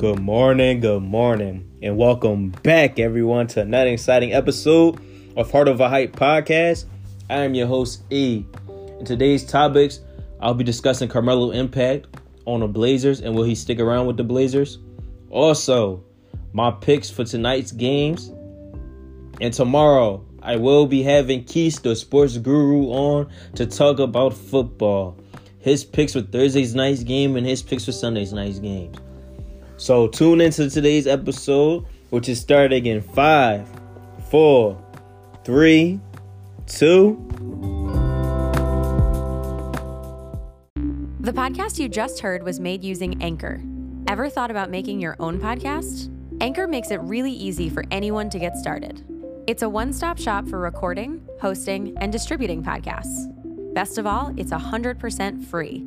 Good morning, good morning, and welcome back, everyone, to another exciting episode of Heart of a Hype podcast. I am your host, E. In today's topics, I'll be discussing Carmelo impact on the Blazers and will he stick around with the Blazers? Also, my picks for tonight's games. And tomorrow, I will be having Keith, the sports guru, on to talk about football. His picks for Thursday's night's game and his picks for Sunday's night's games. So tune into today's episode, which is starting in five, four, three, two. The podcast you just heard was made using Anchor. Ever thought about making your own podcast? Anchor makes it really easy for anyone to get started. It's a one stop shop for recording, hosting, and distributing podcasts. Best of all, it's 100% free.